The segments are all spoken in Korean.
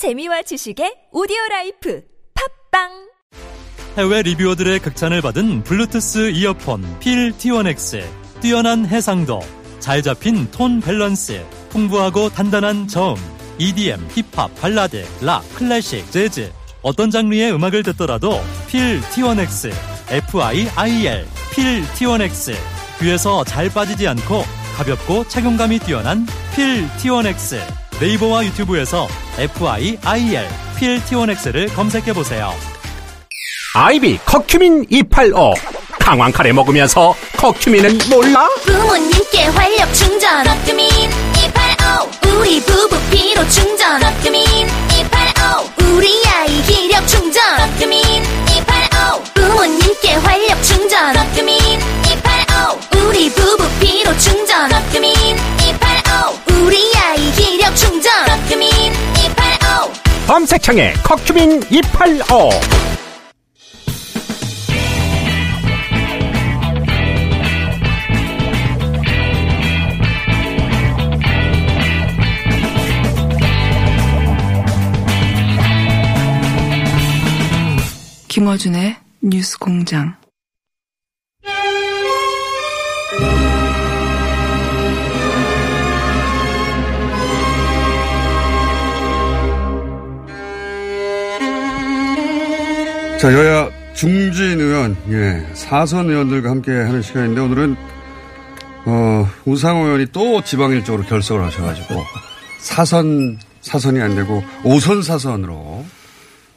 재미와 지식의 오디오 라이프 팟빵! 해외 리뷰어들의 극찬을 받은 블루투스 이어폰 필 T1X 뛰어난 해상도 잘 잡힌 톤 밸런스 풍부하고 단단한 저음 EDM, 힙합, 발라드, 락, 클래식, 재즈. 어떤 장르의 음악을 듣더라도 필 T1X FIIL 필 T1X 귀에서 잘 빠지지 않고 가볍고 착용감이 뛰어난 필 T1X 네이버와 유튜브에서 FIIL 필 T1X를 검색해 보세요. 아이비 커큐민 285 강황 카레 먹으면서 커큐민은 몰라? 부모님께 활력 충전. 커큐민 285 우리 부부 피로 충전. 커큐민 285 우리 아이 기력 충전. 커큐민 285 부모님께 활력 충전. 커큐민 285 우리 부부 피로 충전. 커큐민 285 우리 아이 기력 충전. 커큐민 285 검색창에 커큐민 285 김어준의 뉴스 공장. 자, 여야 중진 의원, 예, 사선 의원들과 함께 하는 시간인데 오늘은, 어, 우상호 의원이 또 지방 일적으로 결석을 하셔가지고, 사선, 사선이 안 되고, 오선 사선으로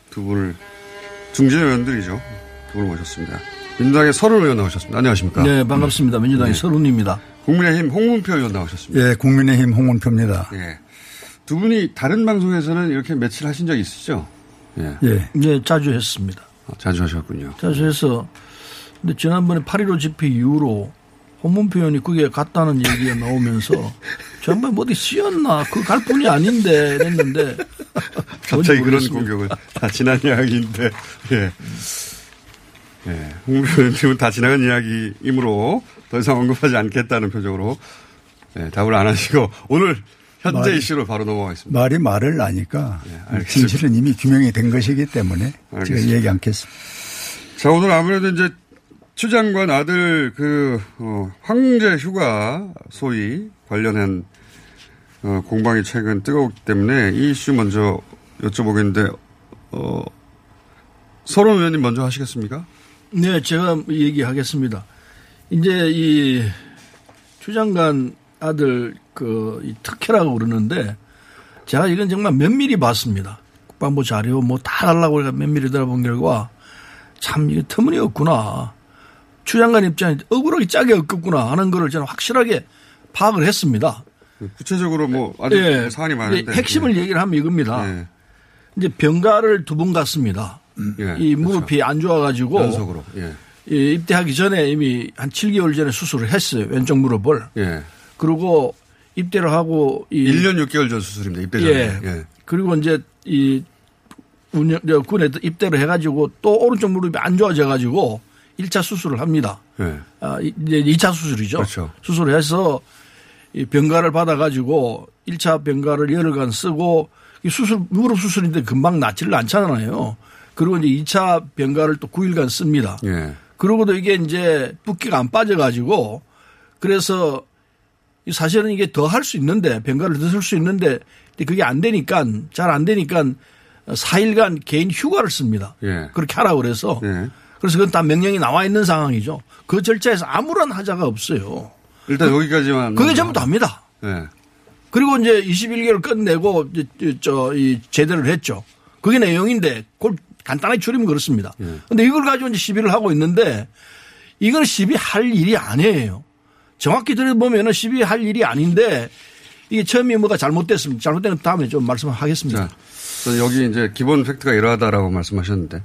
두 분을, 중진 의원들이죠. 두 분을 모셨습니다. 민주당의 서른 의원 나오셨습니다. 안녕하십니까. 네, 반갑습니다. 민주당의 네. 서른입니다. 국민의힘 홍문표 의원 나오셨습니다. 예, 국민의힘 홍원표입니다. 예. 두 분이 다른 방송에서는 이렇게 며칠 하신 적 있으시죠? 예. 예. 네, 자주 했습니다. 아, 자주 하셨군요. 자주 해서, 근데 지난번에 8.15 집회 이후로 홍문표 의원이 그게 갔다는 얘기가 나오면서 정말 뭐 어디 씌었나 그 갈 뿐이 아닌데 이랬는데 갑자기 그런. 공격을 다 지난 이야기인데 예. 예. 홍문표 의원님은 다 지나간 이야기이므로 더 이상 언급하지 않겠다는 표정으로 예, 답을 안 하시고 오늘 현재 말이- 이슈로 바로 넘어가겠습니다. 말이 말을 나니까 예, 알겠습니다. 진실은 이미 규명이 된 것이기 때문에 제가 알겠습니다. 얘기 않겠습니다. 자, 오늘 아무래도 이제 추 장관 아들 그, 어, 황제 휴가 소위 관련한 어, 공방이 최근 뜨거웠기 때문에 이 이슈 먼저 여쭤보겠는데, 어, 서론 의원님 먼저 하시겠습니까? 네, 제가 얘기하겠습니다. 이제 이 추장관 아들 그이 특혜라고 그러는데 제가 이건 정말 면밀히 봤습니다. 국방부 자료 뭐 다 달라고 해서 면밀히 들어본 결과 참 이게 터무니없구나. 추 장관 입장에 억울하게 짜게 엮었구나 하는 거를 저는 확실하게 파악을 했습니다. 구체적으로 뭐, 아직 예. 사안이 많은데. 예, 핵심을 얘기를 하면 이겁니다. 예. 이제 병가를 두 번 갔습니다. 예. 이 그렇죠. 무릎이 안 좋아가지고 연속으로. 예. 이 입대하기 전에 이미 한 7개월 전에 수술을 했어요. 왼쪽 무릎을. 예. 그리고 입대를 하고 이 1년 6개월 전 수술입니다. 입대 전에. 예. 예. 그리고 이제 이 운영 저 군에 입대를 해 가지고 또 오른쪽 무릎이 안 좋아져 가지고 1차 수술을 합니다. 예. 아, 이- 이제 2차 수술이죠. 그렇죠. 수술을 해서 이 병가를 받아 가지고 1차 병가를 열흘간 쓰고 이 수술, 무릎 수술인데 금방 낫지를 않잖아요. 그리고 이제 2차 병가를 또 9일간 씁니다. 예. 그러고도 이게 이제 붓기가 안 빠져 가지고 그래서 이 사실은 이게 더 할 수 있는데 병가를 더 쓸 수 있는데 그게 안 되니까 잘 안 되니까 4일간 개인 휴가를 씁니다. 예. 그렇게 하라고 그래서 예. 그래서 그건 다 명령이 나와 있는 상황이죠. 그 절차에서 아무런 하자가 없어요. 일단 여기까지만. 그게 전부 다입니다. 예. 그리고 이제 21개월 끝내고 저이 제대를 했죠. 그게 내용인데 그걸 간단하게 줄이면 그렇습니다. 예. 근데 이걸 가지고 이제 시비를 하고 있는데 이건 시비할 일이 아니에요. 정확히 들어보면은 시비할 일이 아닌데 이게 처음에 뭐가 잘못됐으면 잘못된 다음에 좀 말씀하겠습니다. 자, 여기 이제 기본 팩트가 이러하다라고 말씀하셨는데.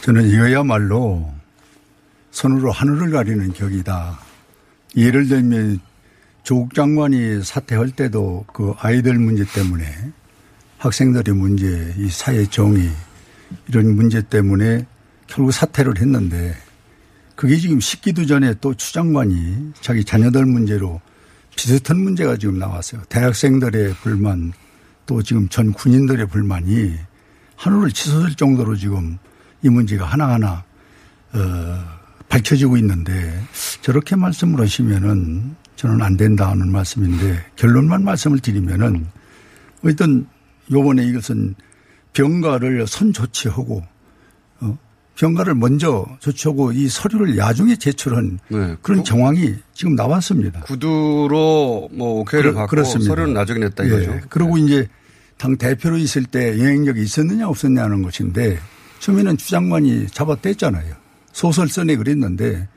저는 이거야말로 손으로 하늘을 가리는 격이다. 예를 들면 조국 장관이 사퇴할 때도 그 아이들 문제 때문에 학생들의 문제, 이 사회 정의 이런 문제 때문에 결국 사퇴를 했는데 그게 지금 식기도 전에 또 추 장관이 자기 자녀들 문제로 비슷한 문제가 지금 나왔어요. 대학생들의 불만 또 지금 전 군인들의 불만이 하늘을 치솟을 정도로 지금 이 문제가 하나하나 어, 밝혀지고 있는데 저렇게 말씀을 하시면은 저는 안 된다 하는 말씀인데 결론만 말씀을 드리면은 어떤 요번에 이것은 병가를 선 조치하고 어, 병가를 먼저 조치하고 이 서류를 야중에 제출한 네. 그런 정황이 지금 나왔습니다. 구두로 뭐 오케이를 받고 그렇습니다. 서류는 나중에 냈다 이거죠. 예. 그리고 이제 당 대표로 있을 때 영향력이 있었느냐 없었냐는 것인데 처음에는 주장관이 잡아댔잖아요. 소설 써내 그랬는데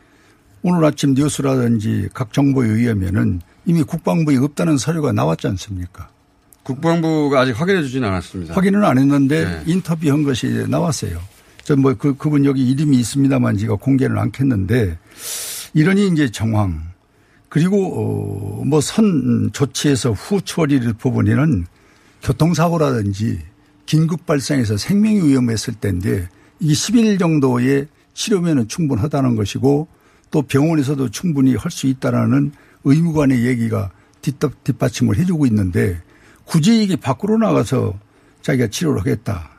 오늘 아침 뉴스라든지 각 정보에 의하면은 이미 국방부에 없다는 서류가 나왔지 않습니까? 국방부가 아직 확인해 주지는 않았습니다. 확인은 안 했는데 네. 인터뷰한 것이 나왔어요. 저뭐 그, 그분 여기 이름이 있습니다만 제가 공개를 않겠는데 이러니 이제 정황 그리고 어, 뭐선 조치에서 후 처리를 부분에는 교통사고라든지 긴급 발생해서 생명이 위험했을 때인데 이게 10일 정도의 치료면은 충분하다는 것이고 또 병원에서도 충분히 할 수 있다라는 의무관의 얘기가 뒷받- 뒷받침을 해주고 있는데 굳이 이게 밖으로 나가서 자기가 치료를 하겠다.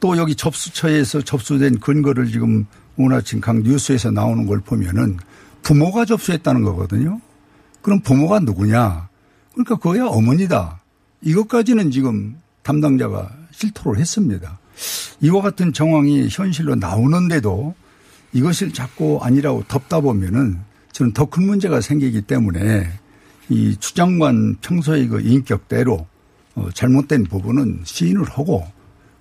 또 여기 접수처에서 접수된 근거를 지금 오늘 아침 각 뉴스에서 나오는 걸 보면은 부모가 접수했다는 거거든요. 그럼 부모가 누구냐? 그러니까 그거야 어머니다. 이것까지는 지금 담당자가 실토를 했습니다. 이와 같은 정황이 현실로 나오는데도 이것을 자꾸 아니라고 덮다 보면은 저는 더 큰 문제가 생기기 때문에 이 추장관 평소의 그 인격대로 어, 잘못된 부분은 시인을 하고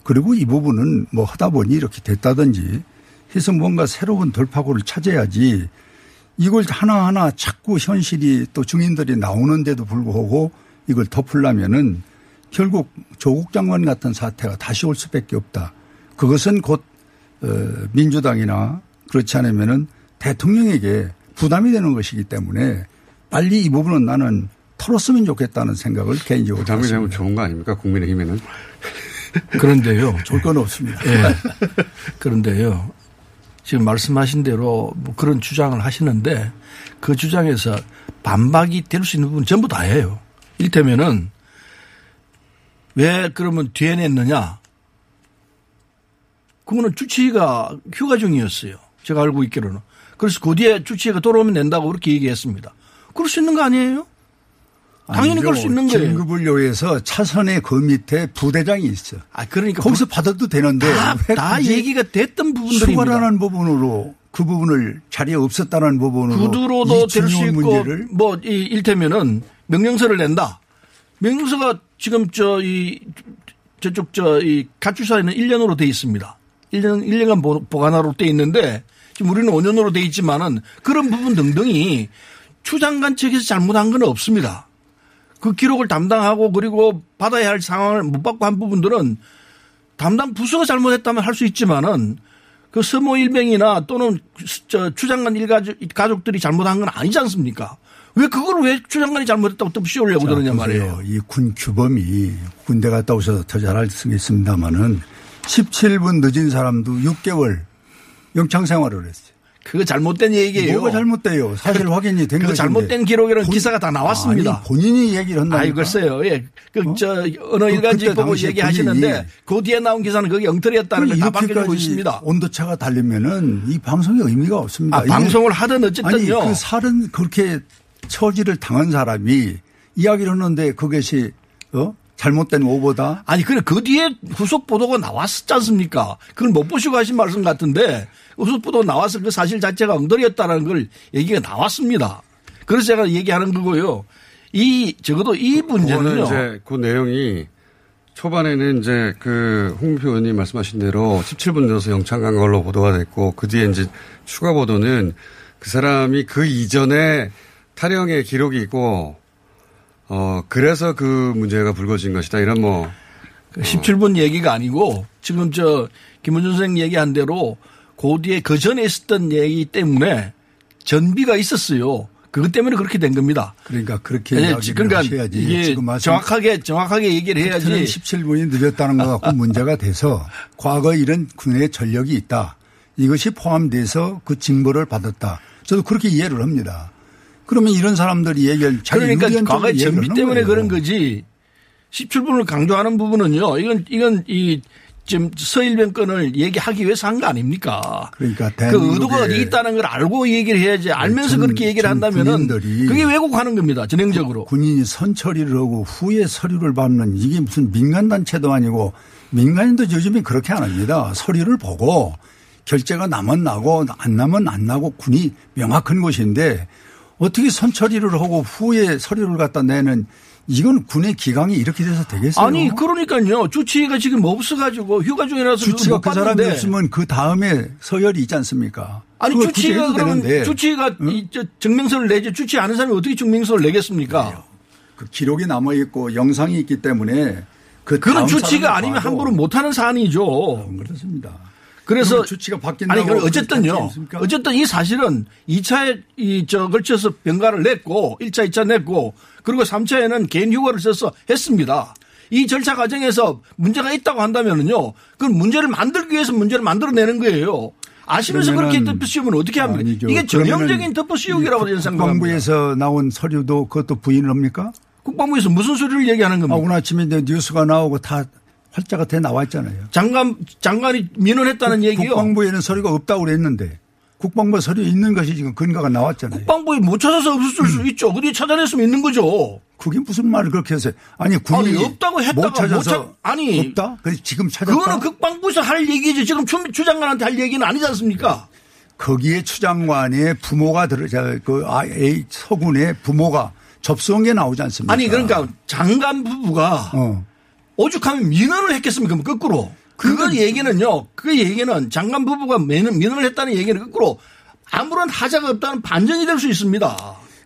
그리고 이 부분은 뭐 하다 보니 이렇게 됐다든지 해서 뭔가 새로운 돌파구를 찾아야지 이걸 하나하나 자꾸 현실이 또 증인들이 나오는데도 불구하고 이걸 덮으려면은 결국 조국 장관 같은 사태가 다시 올 수밖에 없다. 그것은 곧 어, 민주당이나 그렇지 않으면은 대통령에게 부담이 되는 것이기 때문에 빨리 이 부분은 나는 털었으면 좋겠다는 생각을 개인적으로 부담이 되면. 좋은 거 아닙니까? 국민의힘에는. 그런데요. 좋을 건 없습니다. 예. 그런데요. 지금 말씀하신 대로 뭐 그런 주장을 하시는데 그 주장에서 반박이 될 수 있는 부분 전부 다예요. 이를테면은 왜 그러면 뒤에 냈느냐? 그거는 주치의가 휴가 중이었어요. 제가 알고 있기로는. 그래서 그 뒤에 주치의가 돌아오면 낸다고 그렇게 얘기했습니다. 그럴 수 있는 거 아니에요? 당연히 그럴 수 있는 거예요. 긴급을 요해서 차선의 그 밑에 부대장이 있어. 아, 그러니까 거기서 받아도 되는데 다, 왜다 얘기가 됐던 부분들입니다. 수발하는 부분으로 그 부분을 자리에 없었다는 부분으로 구두로도 이될수 있고 뭐 이, 일테면은 명령서를 낸다. 명령서가 지금 저 이 저쪽 저 이 가출사에는 1년으로 돼 있습니다. 1년 1년간 보- 보관하로 돼 있는데 지금 우리는 5년으로 돼 있지만은 그런 부분 등등이 추장관 측에서 잘못한 건 없습니다. 그 기록을 담당하고 그리고 받아야 할 상황을 못 받고 한 부분들은 담당 부서가 잘못했다면 할 수 있지만은 그 서모 일병이나 또는 저 추장관 일가족 가족들이 잘못한 건 아니지 않습니까? 왜 그걸 왜 추장관이 잘못했다고 또 씌우려고 자, 그러냐. 말이에요. 이 군 규범이 군대 갔다 오셔서 더 잘 알겠습니다만은 17분 늦은 사람도 6개월 영창 생활을 했어요. 그거 잘못된 얘기예요. 뭐가 잘못돼요? 사실 확인이 된그 것인데. 잘못된 기록이라는 본- 기사가 다 나왔습니다. 아니, 본인이 얘기를 한다니까. 아이 글쎄요. 예. 그저 어느 그- 일간지 보고 얘기하시는데 그 뒤에 나온 기사는 그게 엉터리였다는 걸다 밝혀주고 있습니다. 온도차가 달리면은 이 방송에 의미가 없습니다. 아, 방송을 하든 어쨌든요. 아니 그 살은 그렇게 처지를 당한 사람이 이야기를 하는데 그것이 어 잘못된 오보다 아니, 그래, 그 뒤에 후속 보도가 나왔었지 않습니까? 그걸 못 보시고 하신 말씀 같은데, 보도 나왔을 그 사실 자체가 엉터리였다는 걸 얘기가 나왔습니다. 그래서 제가 얘기하는 거고요. 이, 적어도 이 그거는 문제는요. 이제 그 내용이 초반에는 이제 그 홍표 의원님 말씀하신 대로 17분 늦어서 영창 간 걸로 보도가 됐고 그 뒤에 이제 추가 보도는 그 사람이 그 이전에 탈영의 기록이 있고 어 그래서 그 문제가 불거진 것이다 이런 뭐 17분 얘기가 아니고, 지금 저, 김원준 선생 얘기한 대로, 그 뒤에 그 전에 있었던 얘기 때문에 전비가 있었어요. 그것 때문에 그렇게 된 겁니다. 그러니까 그렇게 예, 이야기를 그러니까 하셔야지. 이게 지금 말씀 정확하게, 정확하게 얘기를 해야지. 17분이 늦었다는 것 갖고 문제가 돼서 과거 이런 군의 전력이 있다. 이것이 포함돼서 그 징벌을 받았다. 저도 그렇게 이해를 합니다. 그러면 이런 사람들이 얘기할 자기 그러니까 얘기를 전비 때문에 거예요. 그런 거지. 17분을 강조하는 부분은요. 이건 이건 이 지금 서일병 건을 얘기하기 위해서 한 거 아닙니까? 그러니까 그 의도가 어디 있다는 걸 알고 얘기를 해야지 알면서 전- 그렇게 얘기를 전 한다면은 그게 왜곡하는 겁니다. 전형적으로. 군인이 선처리를 하고 후에 서류를 받는 이게 무슨 민간 단체도 아니고 민간인도 요즘에 그렇게 안 합니다. 서류를 보고 결제가 나면 나고 안 나면 안 나고 군이 명확한 곳인데 어떻게 선처리를 하고 후에 서류를 갖다 내는 이건 군의 기강이 이렇게 돼서 되겠어요? 아니 그러니까요. 주치의가 지금 없어가지고 휴가 중이라서 주치가 못그 사람이. 없으면 그 다음에 서열이 있지 않습니까? 아니 주치의가 그러면 되는데 주치의가 이, 저, 증명서를 내지 주치의 아는 사람이 어떻게 증명서를 내겠습니까? 그 기록이 남아 있고 영상이 있기 때문에 그 그런 주치가 아니면 함부로 못하는 사안이죠. 그렇습니다. 그래서 주치가 바뀐다고 아니 어쨌든요. 어쨌든 이 사실은 2차에 이저 걸쳐서 병가를 냈고 1차, 2차 냈고 그리고 3차에는 개인 휴가를 써서 했습니다. 이 절차 과정에서 문제가 있다고 한다면은요. 그건 문제를 만들기 위해서 문제를 만들어내는 거예요. 아시면서 그렇게 그러면은 덮어 씌우면 어떻게 합니까? 아니죠. 이게 전형적인 덮어 씌우기라고 저는 생각합니다. 국방부에서 나온 서류도 그것도 부인을 합니까? 국방부에서 무슨 소리를 얘기하는 아, 겁니까? 오늘 아침에 뉴스가 나오고 다 활자가 돼 나와 있잖아요. 장관 장관이 민원했다는 얘기요. 국방부에는 서류가 없다고 그랬는데 국방부 서류 있는 것이 지금 근거가 나왔잖아요. 국방부에 못 찾아서 없을 수 있죠. 어디 찾아냈으면 있는 거죠. 그게 무슨 말을 그렇게 해서 아니 군이 아니, 없다고 했다가 못 찾아서 못 찾- 아니. 없다? 그래서 지금 찾았다. 그거는 국방부에서 할 얘기죠. 지금 추, 추 장관한테 할 얘기는 아니지 않습니까? 거기에 추장관의 부모가 들어 그 아, A 서군의 부모가 접수한 게 나오지 않습니까? 아니 그러니까 장관 부부가 어. 오죽하면 민원을 했겠습니까? 거꾸로. 그거 얘기는요. 그 얘기는 장관 부부가 민원, 민원을 했다는 얘기는 거꾸로 아무런 하자가 없다는 반전이 될 수 있습니다.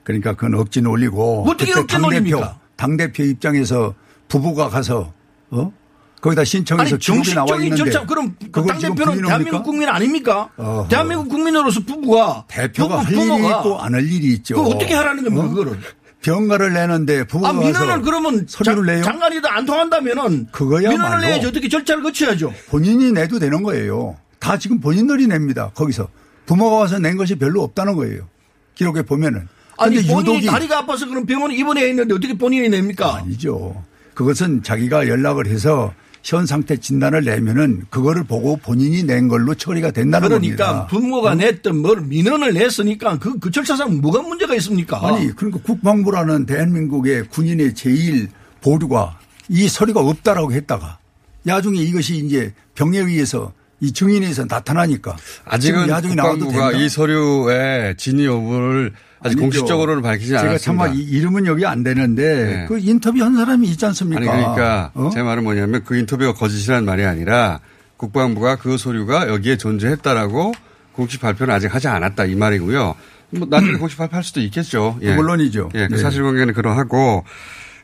그러니까 그건 억지 놀리고 어떻게 그때 억지 놀립니까? 당 대표 입장에서 부부가 가서 어? 거기다 신청해서 아니 정식적인 절차 그럼 그 당대표는 부인합니까? 대한민국 국민 아닙니까? 어허. 대한민국 국민으로서 부부가 대표가 부부, 할 일이 부모가 있고 안 할 일이 있죠. 그거 어떻게 하라는 겁니까 어? 그거를? 병가를 내는데 부부가 아, 민원을 그러면 서류를 장- 내요? 장관이도 안 통한다면은 그거야말로 민원을 내야지 어떻게 절차를 거쳐야죠. 본인이 내도 되는 거예요. 다 지금 본인들이 냅니다. 거기서 부모가 와서 낸 것이 별로 없다는 거예요. 기록에 보면은. 아니 본인이 유독이 다리가 아파서 그럼 병원에 입원해 있는데 어떻게 본인이 냅니까? 아니죠. 그것은 자기가 연락을 해서 현 상태 진단을 내면은 그거를 보고 본인이 낸 걸로 처리가 된다는 그러니까 겁니다. 부모가 냈던 뭘 민원을 냈으니까 그, 그 절차상 뭐가 문제가 있습니까? 아니 그러니까 국방부라는 대한민국의 군인의 제일 보류가 이 서류가 없다라고 했다가 야중에 이것이 이제 병에 의해서 이 증인에 의해서 나타나니까 아직은 야중에 나와도 국방부가 된다? 이 서류의 진위 여부를 아직 아니죠. 공식적으로는 밝히지 제가 않았습니다. 참아 이- 이름은 여기 안 되는데 네. 그 인터뷰 한 사람이 있지 않습니까? 아니 그러니까 어? 제 말은 뭐냐면 그 인터뷰가 거짓이라는 말이 아니라 국방부가 그 서류가 여기에 존재했다라고 공식 발표는 아직 하지 않았다 이 말이고요. 뭐 나중에 공식 발표할 수도 있겠죠. 예. 물론이죠. 예, 그 네. 사실관계는 그러하고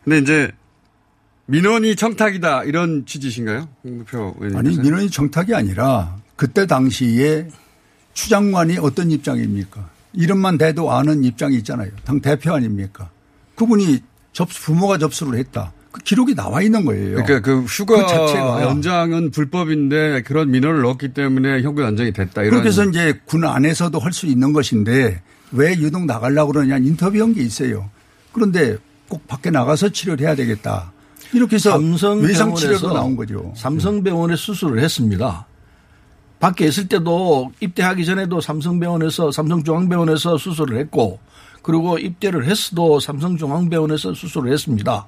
근데 이제 민원이 청탁이다 이런 취지신가요? 홍대표 의원님. 아니 민원이 정탁이 아니라 그때 당시에 추장관이 어떤 입장입니까? 이름만 대도 아는 입장이 있잖아요. 당 대표 아닙니까? 그분이 접수 부모가 접수를 했다. 그 기록이 나와 있는 거예요. 그러니까 그 휴가 그 자체가. 연장은 불법인데 그런 민원을 넣었기 때문에 형부 연장이 됐다 이런. 그렇게 해서 이제 군 안에서도 할 수 있는 것인데 왜 유독 나가려고 그러냐 인터뷰한 게 있어요. 그런데 꼭 밖에 나가서 치료를 해야 되겠다. 이렇게 해서 외상 삼성병원에서 나온 거죠. 삼성병원에 수술을 했습니다. 밖에 있을 때도 입대하기 전에도 삼성병원에서 삼성중앙병원에서 수술을 했고 그리고 입대를 했어도 삼성중앙병원에서 수술을 했습니다.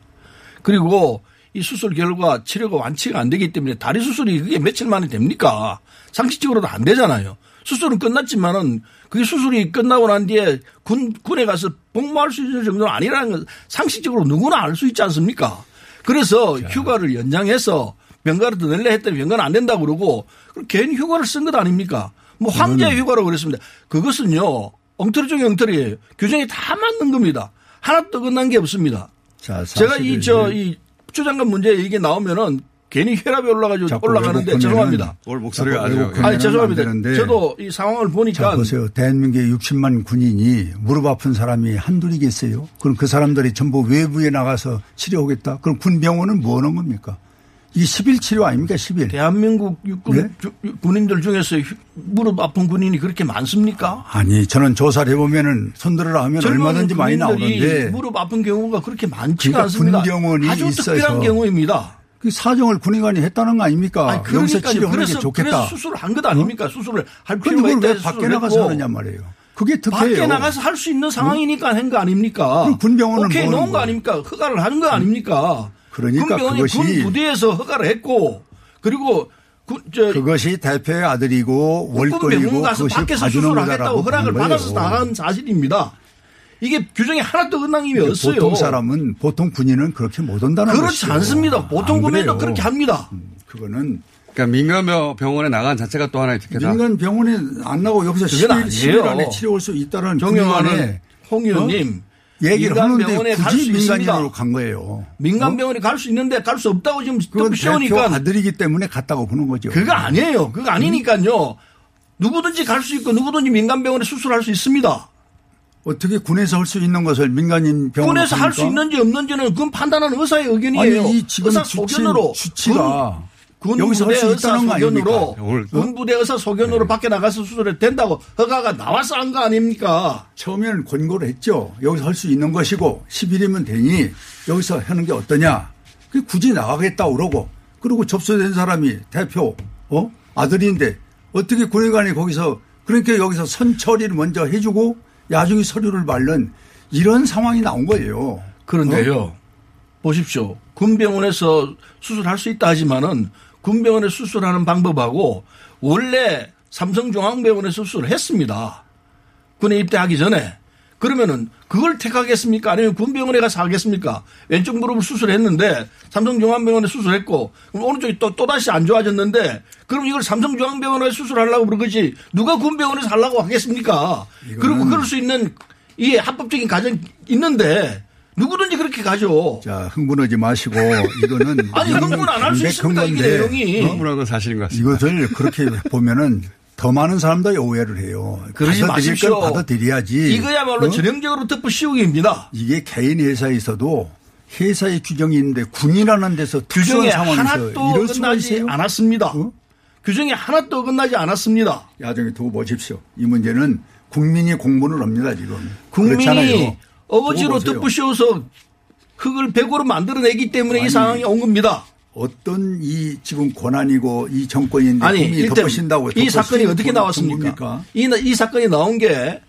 그리고 이 수술 결과 치료가 완치가 안 되기 때문에 다리 수술이 그게 며칠 만에 됩니까? 상식적으로도 안 되잖아요. 수술은 끝났지만은 그게 수술이 끝나고 난 뒤에 군, 군에 가서 복무할 수 있는 정도는 아니라는 건 상식적으로 누구나 알 수 있지 않습니까? 그래서 휴가를 연장해서 병가를 더 낼래 했더니 병가는 안 된다고 그러고 괜히 휴가를 쓴 것 아닙니까? 뭐 황제 휴가라고 그랬습니다. 그것은요 엉터리 중에 엉터리예요. 규정이 다 맞는 겁니다. 하나도 끝난 게 없습니다. 자, 제가 이 저이 추장관 문제 얘기 나오면은 괜히 혈압이 올라가지고 올라가는데 죄송합니다. 오늘 목소리가 아주 아니 안 죄송합니다. 저도 이 상황을 보니까 자, 보세요. 대한민국의 60만 군인이 무릎 아픈 사람이 한둘이겠어요? 그럼 그 사람들이 전부 외부에 나가서 치료하겠다? 그럼 군 병원은 뭐 하는 겁니까? 이 10일 치료 아닙니까 10일. 대한민국 육군 네? 주- 군인들 중에서 휴- 무릎 아픈 군인이 그렇게 많습니까? 아니 저는 조사를 해보면은 손들어라 하면 얼마든지 많이 나오는데 무릎 아픈 경우가 그렇게 많지가 그러니까 않습니다. 군병원이 아주 있어서 특별한 경우입니다. 그 사정을 군의관이 했다는 거 아닙니까? 아니, 여기서 그러니까요. 치료하는 그래서, 게 좋겠다. 그래서 수술을 한 것 아닙니까? 수술을 할 필요가 있다 왜 밖에 나가서 하느냐 말이에요. 그게 특혜예요. 밖에 나가서 할 수 있는 상황이니까 한거 아닙니까? 군병원은 오케이 뭐 놓은 거? 아닙니까? 허가를 하는 거 아닙니까? 그러니까 군병원이 그것이- 군 부대에서 허가를 했고 그리고 군, 저, 그것이 대표의 아들이고 가서 그것이 밖에서 봐주는 수술을 하겠다고 거다라고 허락을 받아서. 나간 사실입니다. 이게 규정이 하나도 어긋남이 없어요. 보통 사람은 보통 군인은 그렇게 못 온다는 그렇지 것이죠. 않습니다. 보통 안 군인도. 그렇게 합니다. 그거는 그러니까 민간 병원에 나간 자체가 또 하나의 특혜다. 민간 병원에 안 나고 여기서 그건 10일, 10일 안에 아니에요. 치료할 수 있다는 군의관의 홍 의원님 어? 얘기를 민간 하는데 병원에 갈 굳이 수 민간인으로. 간 거예요. 민간 어? 병원에 갈 수 있는데 갈 수 없다고 지금 그건 시오니까 아들이기 때문에 갔다고 보는 거죠. 그거 아니에요. 그거 아니니까요. 누구든지 갈 수 있고 누구든지 민간 병원에 수술할 수 있습니다. 어떻게 군에서 할 수 있는 것을 민간인 병원 군에서 할 수 있는지 없는지는 그건 판단하는 의사의 의견이에요. 아니 이 지금 의사 소견으로 주치가 군, 여기서 할 군부대 수 의사 있다는 거 소견으로 아닙니까? 오늘 군부대 의사 소견으로 밖에 나가서 수술해도 된다고 허가가 나와서 한 거 아닙니까? 처음에는 권고를 했죠. 여기서 할 수 있는 것이고 10일이면 되니 여기서 하는 게 어떠냐. 그 굳이 나가겠다 그러고 그리고 접수된 사람이 대표 어 아들인데 어떻게 군의관이 거기서 그러니까 여기서 선처리를 먼저 해주고 야중에 서류를 말른 이런 상황이 나온 거예요. 그런데요. 어? 보십시오. 군병원에서 수술할 수 있다 하지만은 군병원에 수술하는 방법하고 원래 삼성중앙병원에서 수술을 했습니다. 군에 입대하기 전에. 그러면은 그걸 택하겠습니까? 아니면 군병원에 가서 하겠습니까? 왼쪽 무릎을 수술했는데 삼성중앙병원에 수술했고 그럼 오른쪽이 또, 또다시 안 좋아졌는데 그럼 이걸 삼성중앙병원에 수술하려고 그러지 누가 군병원에서 하려고 하겠습니까? 그리고 그럴 수 있는 이 합법적인 가정 있는데 누구든지 그렇게 가죠. 자 흥분하지 마시고 이거는 아니, 흥분 안 할 수 있습니다, 이게 건데, 내용이. 어? 흥분한 건 사실인 것 같습니다. 이것을 그렇게 보면은 더 많은 사람들이 오해를 해요. 그러지 마십시오. 건 받아들여야지. 이거야말로 어? 전형적으로 덮어 씌우기입니다. 이게 개인 회사에서도 회사의 규정이 있는데 군이라는 데서 규정에 하나도 이럴 있어요? 않았습니다. 어? 규정에 하나도 어긋나지 않았습니다. 야정에 두고 보십시오. 이 문제는 국민이 공분을 합니다 지금. 국민이 그렇잖아요. 어거지로 씌워서 흙을 백으로 만들어내기 때문에 이 아니, 상황이 온 겁니다. 어떤 이 지금 권한이고 이 정권인데 아니 일단 덮으신다고 이 사건이 어떻게 건 나왔습니까? 이, 나- 이 사건이 나온 게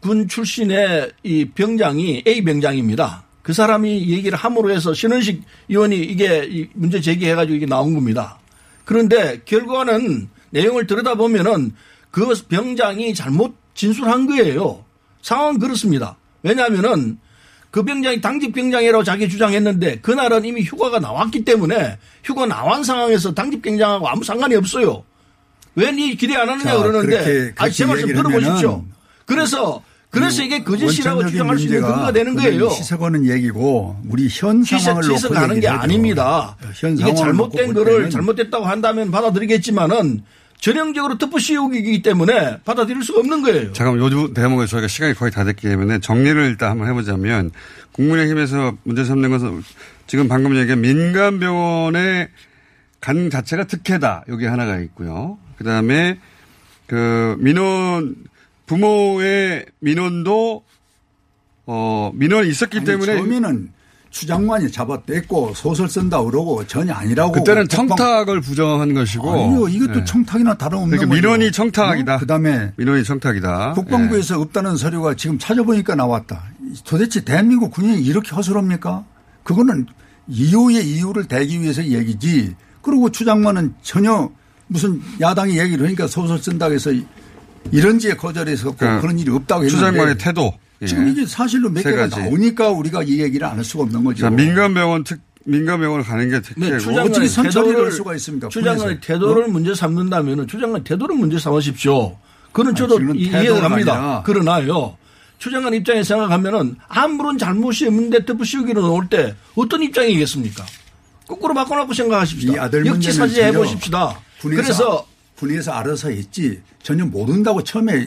군 출신의 이 병장이 A 병장입니다. 그 사람이 얘기를 함으로 해서 신원식 의원이 이게 이 문제 제기해가지고 이게 나온 겁니다. 그런데 결과는 내용을 들여다보면은 그 병장이 잘못 진술한 거예요. 상황은 그렇습니다. 왜냐하면은 그 병장이 당직 병장이라고 자기 주장했는데 그날은 이미 휴가가 나왔기 때문에 휴가 나온 상황에서 당직 병장하고 아무 상관이 없어요. 왜 니 기대 안 하느냐 자, 그러는데 그렇게- 아니 제 그렇게 말씀 들어보십시오. 그래서 그래서 이게 거짓이라고 주장할 수 있는 근거가 되는 거예요. 시사하는 얘기고 우리 현 상황을 놓고 지석하는 게 아닙니다. 현 이게 잘못된 거를 잘못됐다고 한다면 받아들이겠지만은 전형적으로 덮어 씌우기이기 때문에 받아들일 수가 없는 거예요. 잠깐만 요즘 대목에 저희가 시간이 거의 다 됐기 때문에 정리를 일단 한번 해보자면 국민의힘에서 문제 삼는 것은 지금 방금 얘기한 민간병원에 간 자체가 특혜다. 여기 하나가 있고요. 그 다음에 그 민원 부모의 민원도 어 민원이 있었기 아니, 때문에 처음에는 추장관이 잡아댔고 소설 쓴다 그러고 전혀 아니라고. 그때는 청탁을 부정한 것이고 아니요, 이것도 네. 청탁이나 다름없는 그러니까. 민원이 청탁이다. 그 다음에 민원이 청탁이다. 국방부에서 없다는 서류가 지금 찾아보니까 나왔다. 도대체 대한민국 군인이 이렇게 허술합니까? 그거는 이유의 이유를 대기 위해서 얘기지. 그리고 추장관은 전혀 무슨 야당이 얘기를 하니까 소설 쓴다고 해서 이런지에 거절해서 꼭 그러니까 그런 일이 없다고 했는데 추장관의 태도. 예. 지금 이게 사실로 몇세 개가 가지. 나오니까 우리가 이 얘기를 안 할 수가 없는 거죠. 자, 민간병원 특, 민간병원을 가는 게 네, 특혜고. 추장관의 어떻게 선처리를 태도를 할 수가 있습니까? 군에서. 태도를 문제 삼는다면은 추장관 태도를 문제 삼으십시오. 그는 저도 지금은 이- 태도가 이해가 갑니다. 아니라 그러나요. 추장관 입장에 생각하면은 아무런 잘못이 없는데 덮어 씌우기로 나올 때 어떤 입장이겠습니까? 거꾸로 바꿔놓고 이 생각하십시오. 아들 문제는 역지사지 전혀 해보십시다. 군에서, 그래서 군에서 알아서 했지 전혀 모른다고 처음에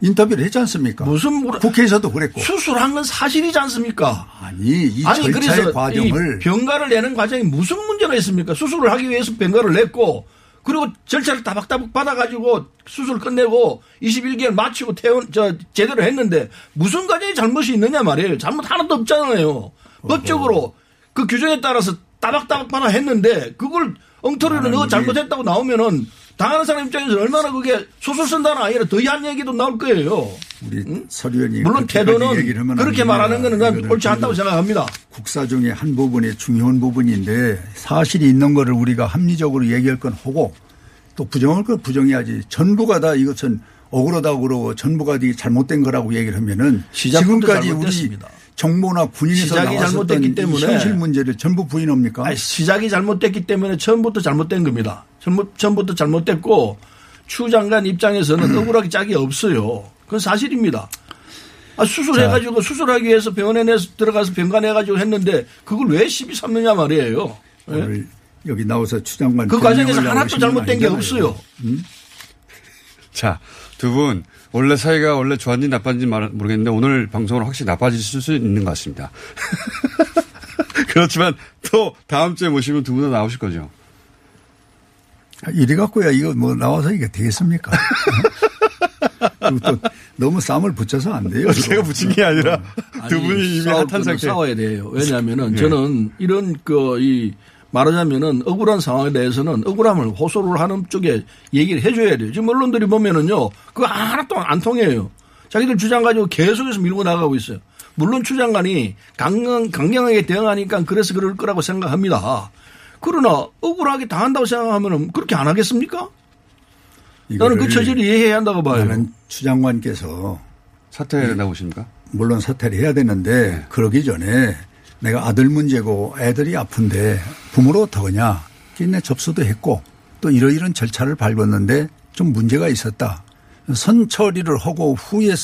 인터뷰를 했지 않습니까? 무슨 뭐- 국회에서도 그랬고. 수술한 건 사실이지 않습니까? 아니 이 절차의 과정을 이 병가를 내는 과정이 무슨 문제가 있습니까? 수술을 하기 위해서 병가를 냈고 그리고 절차를 따박따박 받아가지고 수술 끝내고 21개월 마치고 퇴원 저 제대로 했는데 무슨 과정에 잘못이 있느냐 말이에요. 잘못 하나도 없잖아요. 법적으로 그 규정에 따라서 따박따박 받아 했는데 그걸 엉터리로 너 잘못했다고 나오면은 당하는 사람 입장에서 얼마나 그게 소설 쓴다는 아니라 더한 얘기도 나올 거예요. 우리 서류원이 물론 태도는 그렇게 안 말하는 거는 난. 옳지 않다고 생각합니다. 국사 중에 한 부분이 중요한 부분인데 사실이 있는 거를 우리가 합리적으로 얘기할 건 하고 또 부정할 건 부정해야지 전부가 다 이것은 억울하다고 그러고 전부가 이게 잘못된 거라고 얘기를 하면은 지금까지 우리 잘못됐습니다. 정보나 군인에서 시작이 나왔었던 잘못됐기 이 때문에 현실 문제를 전부 부인합니까? 아니, 시작이 잘못됐기 때문에 처음부터 잘못된 겁니다. 처음- 처음부터 잘못됐고 추 장관 입장에서는 억울하게 짝이 없어요. 그건 사실입니다. 아, 수술해가지고 수술하기 위해서 병원에 내서 들어가서 병간해가지고 했는데 그걸 왜 시비 삼느냐 말이에요. 예? 오늘 여기 나와서 추 장관 그 과정에서 하나도 잘못된 게 아니잖아요. 없어요. 자, 두 분 원래 사이가 원래 좋았는지 나빠진지 말- 모르겠는데 오늘 방송은 확실히 나빠질 수 있는 것 같습니다. 그렇지만 또 다음 주에 모시면 두 분 다 나오실 거죠. 이래 갖고야 이거 뭐 나와서 이게 되겠습니까? 그리고 또 너무 쌈을 붙여서 안 돼요. 제가 이거. 붙인 게 아니라 두 아니, 분이 이미 핫한 상태. 싸워야 돼요. 왜냐하면은 네. 저는 이런 그 이 말하자면은 억울한 상황에 대해서는 억울함을 호소를 하는 쪽에 얘기를 해줘야 돼요. 지금 언론들이 보면은요, 그거 하나도 안 통해요. 자기들 주장 가지고 계속해서 밀고 나가고 있어요. 물론 추 장관이 강경, 강경하게 대응하니까 그래서 그럴 거라고 생각합니다. 그러나 억울하게 당한다고 생각하면은 그렇게 안 하겠습니까? 나는 그 처지를 이해해야 한다고 봐요. 나는 추장관께서 사퇴해야 된다고 보십니까? 물론 사퇴를 해야 되는데 그러기 전에 내가 아들 문제고 애들이 아픈데 부모로 어떡하냐. 내 접수도 했고 또 이러이런 절차를 밟았는데 좀 문제가 있었다. 선 처리를 하고 후에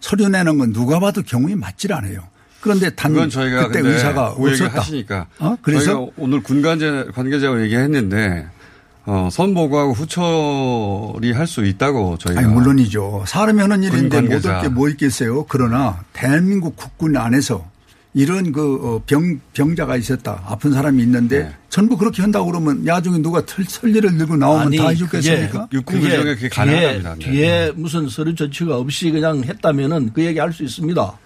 서류 내는 건 누가 봐도 경우에 맞질 않아요. 그런데 단 그건 저희가 그때 근데 의사가 그 없었다. 하시니까 어? 그래서 저희가 오늘 군 관계 관계자하고 얘기했는데 어, 선보고하고 후처리 할 수 있다고 저희가 아니 물론이죠. 사람이 하는 일인데. 못할 게뭐 있겠어요. 그러나 대한민국 국군 안에서 이런 그 어, 병, 병자가 있었다. 아픈 사람이 있는데 네. 전부 그렇게 한다고 그러면 나중에 누가 털, 설리를 들고 나오면 다 해주겠습니까? 육군 규정에 그게 가능합니다. 네. 뒤에 무슨 서류 조치가 없이 그냥 했다면은 그 얘기 할 수 있습니다.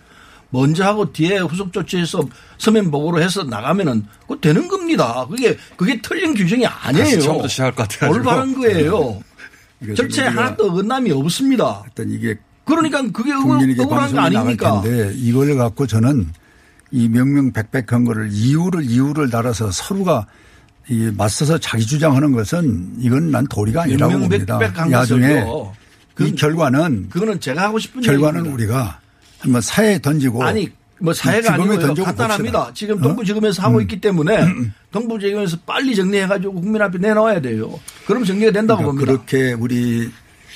먼저 하고 뒤에 후속 조치해서 서면 보고로 해서 나가면은 그거 되는 겁니다. 그게 그게 틀린 규정이 아니에요. 처음부터 시작할 것 같아가지고. 올바른 거예요. 이것은 절차에 하나도 어긋남이 없습니다. 어떤 이게 그러니까 그게 억울한 거 아닙니까? 텐데 이걸 갖고 저는 이 명명백백한 거를 이유를 이유를 달아서 서로가 이 맞서서 자기 주장하는 것은 이건 난 도리가 아니라고 봅니다. 것을요. 이 결과는 그거는 제가 하고 싶은 결과는 얘기입니다. 우리가 한번 사회에 던지고 아니 뭐 사회가. 던지고 간단합니다. 봅시다. 지금 어? 동부지검에서 하고 있기 때문에 동부지검에서 빨리 정리해가지고 국민 앞에 내놓아야 돼요. 그럼 정리가 된다고 그러니까 봅니다. 그렇게 우리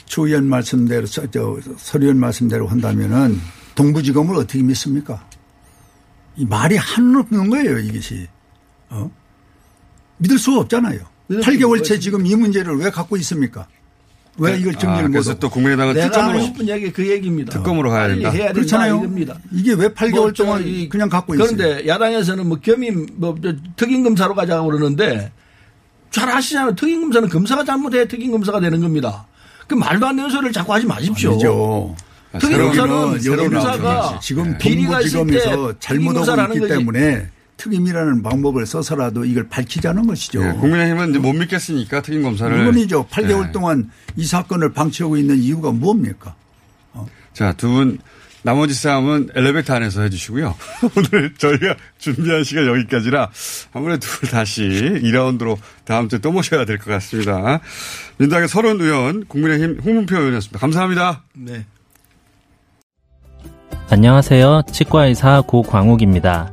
chu 의원 말씀대로 서- 저 서리원 말씀대로 한다면은 동부지검을 어떻게 믿습니까? 이 말이 한없는 거예요 이것이. 어? 믿을 수가 없잖아요. 믿을 수가 8개월째 없어요. 지금 이 문제를 왜 갖고 있습니까? 왜 이걸 아, 정리를 그래서 못하고. 또 국민의당은 내가 하고 싶은 얘기 그 얘기입니다. 특검으로 가야 된다. 해야 그렇잖아요. 이겁니다. 이게 왜 8개월 뭐저 동안 이- 그냥 갖고 있어요? 그런데 야당에서는 뭐 겸임 뭐저 특임 검사로 가자고 그러는데 잘 아시잖아요. 특임 검사는 검사가 잘못해야 특임 검사가 되는 겁니다. 그 말도 안 되는 소리를 자꾸 하지 마십시오. 아니죠. 특임 검사는 여기는 검사가 지금 비리가 있을 때 잘못하고 있기. 때문에 특임이라는 방법을 써서라도 이걸 밝히자는 것이죠. 예, 국민의힘은 이제 못 믿겠으니까 특임 검사를 물론이죠. 8개월 예. 동안 이 사건을 방치하고 있는 이유가 뭡니까? 자, 두 분 나머지 싸움은 엘리베이터 안에서 해주시고요. 오늘 저희가 준비한 시간 여기까지라 아무래도 다시 2라운드로 다음 주에 또 모셔야 될 것 같습니다. 민당의 서른 의원, 국민의힘 홍문표 의원이었습니다. 감사합니다. 네. 안녕하세요. 치과의사 고광욱입니다.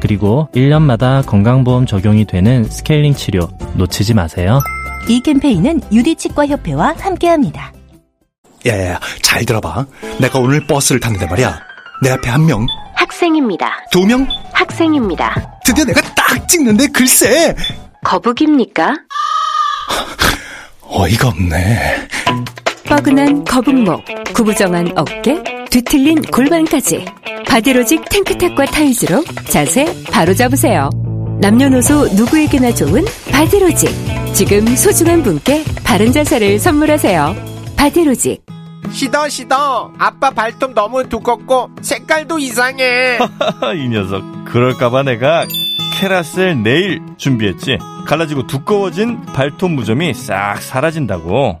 그리고 1년마다 건강보험 적용이 되는 스케일링 치료 놓치지 마세요. 이 캠페인은 유디치과협회와 함께합니다. 야야야, 잘 들어봐. 내가 오늘 버스를 탔는데 말이야. 내 앞에 한 명, 학생입니다. 두 명, 학생입니다. 드디어 내가 딱 찍는데 글쎄. 거북입니까? 어이가 없네. 뻐근한 거북목, 구부정한 어깨, 뒤틀린 골반까지 바디로직 탱크탑과 타이즈로 자세 바로 잡으세요. 남녀노소 누구에게나 좋은 바디로직. 지금 소중한 분께 바른 자세를 선물하세요. 바디로직. 시더 시더 아빠 발톱 너무 두껍고 색깔도 이상해 이 녀석 그럴까봐 내가 캐라셀 네일 준비했지 갈라지고 두꺼워진 발톱 무좀이 싹 사라진다고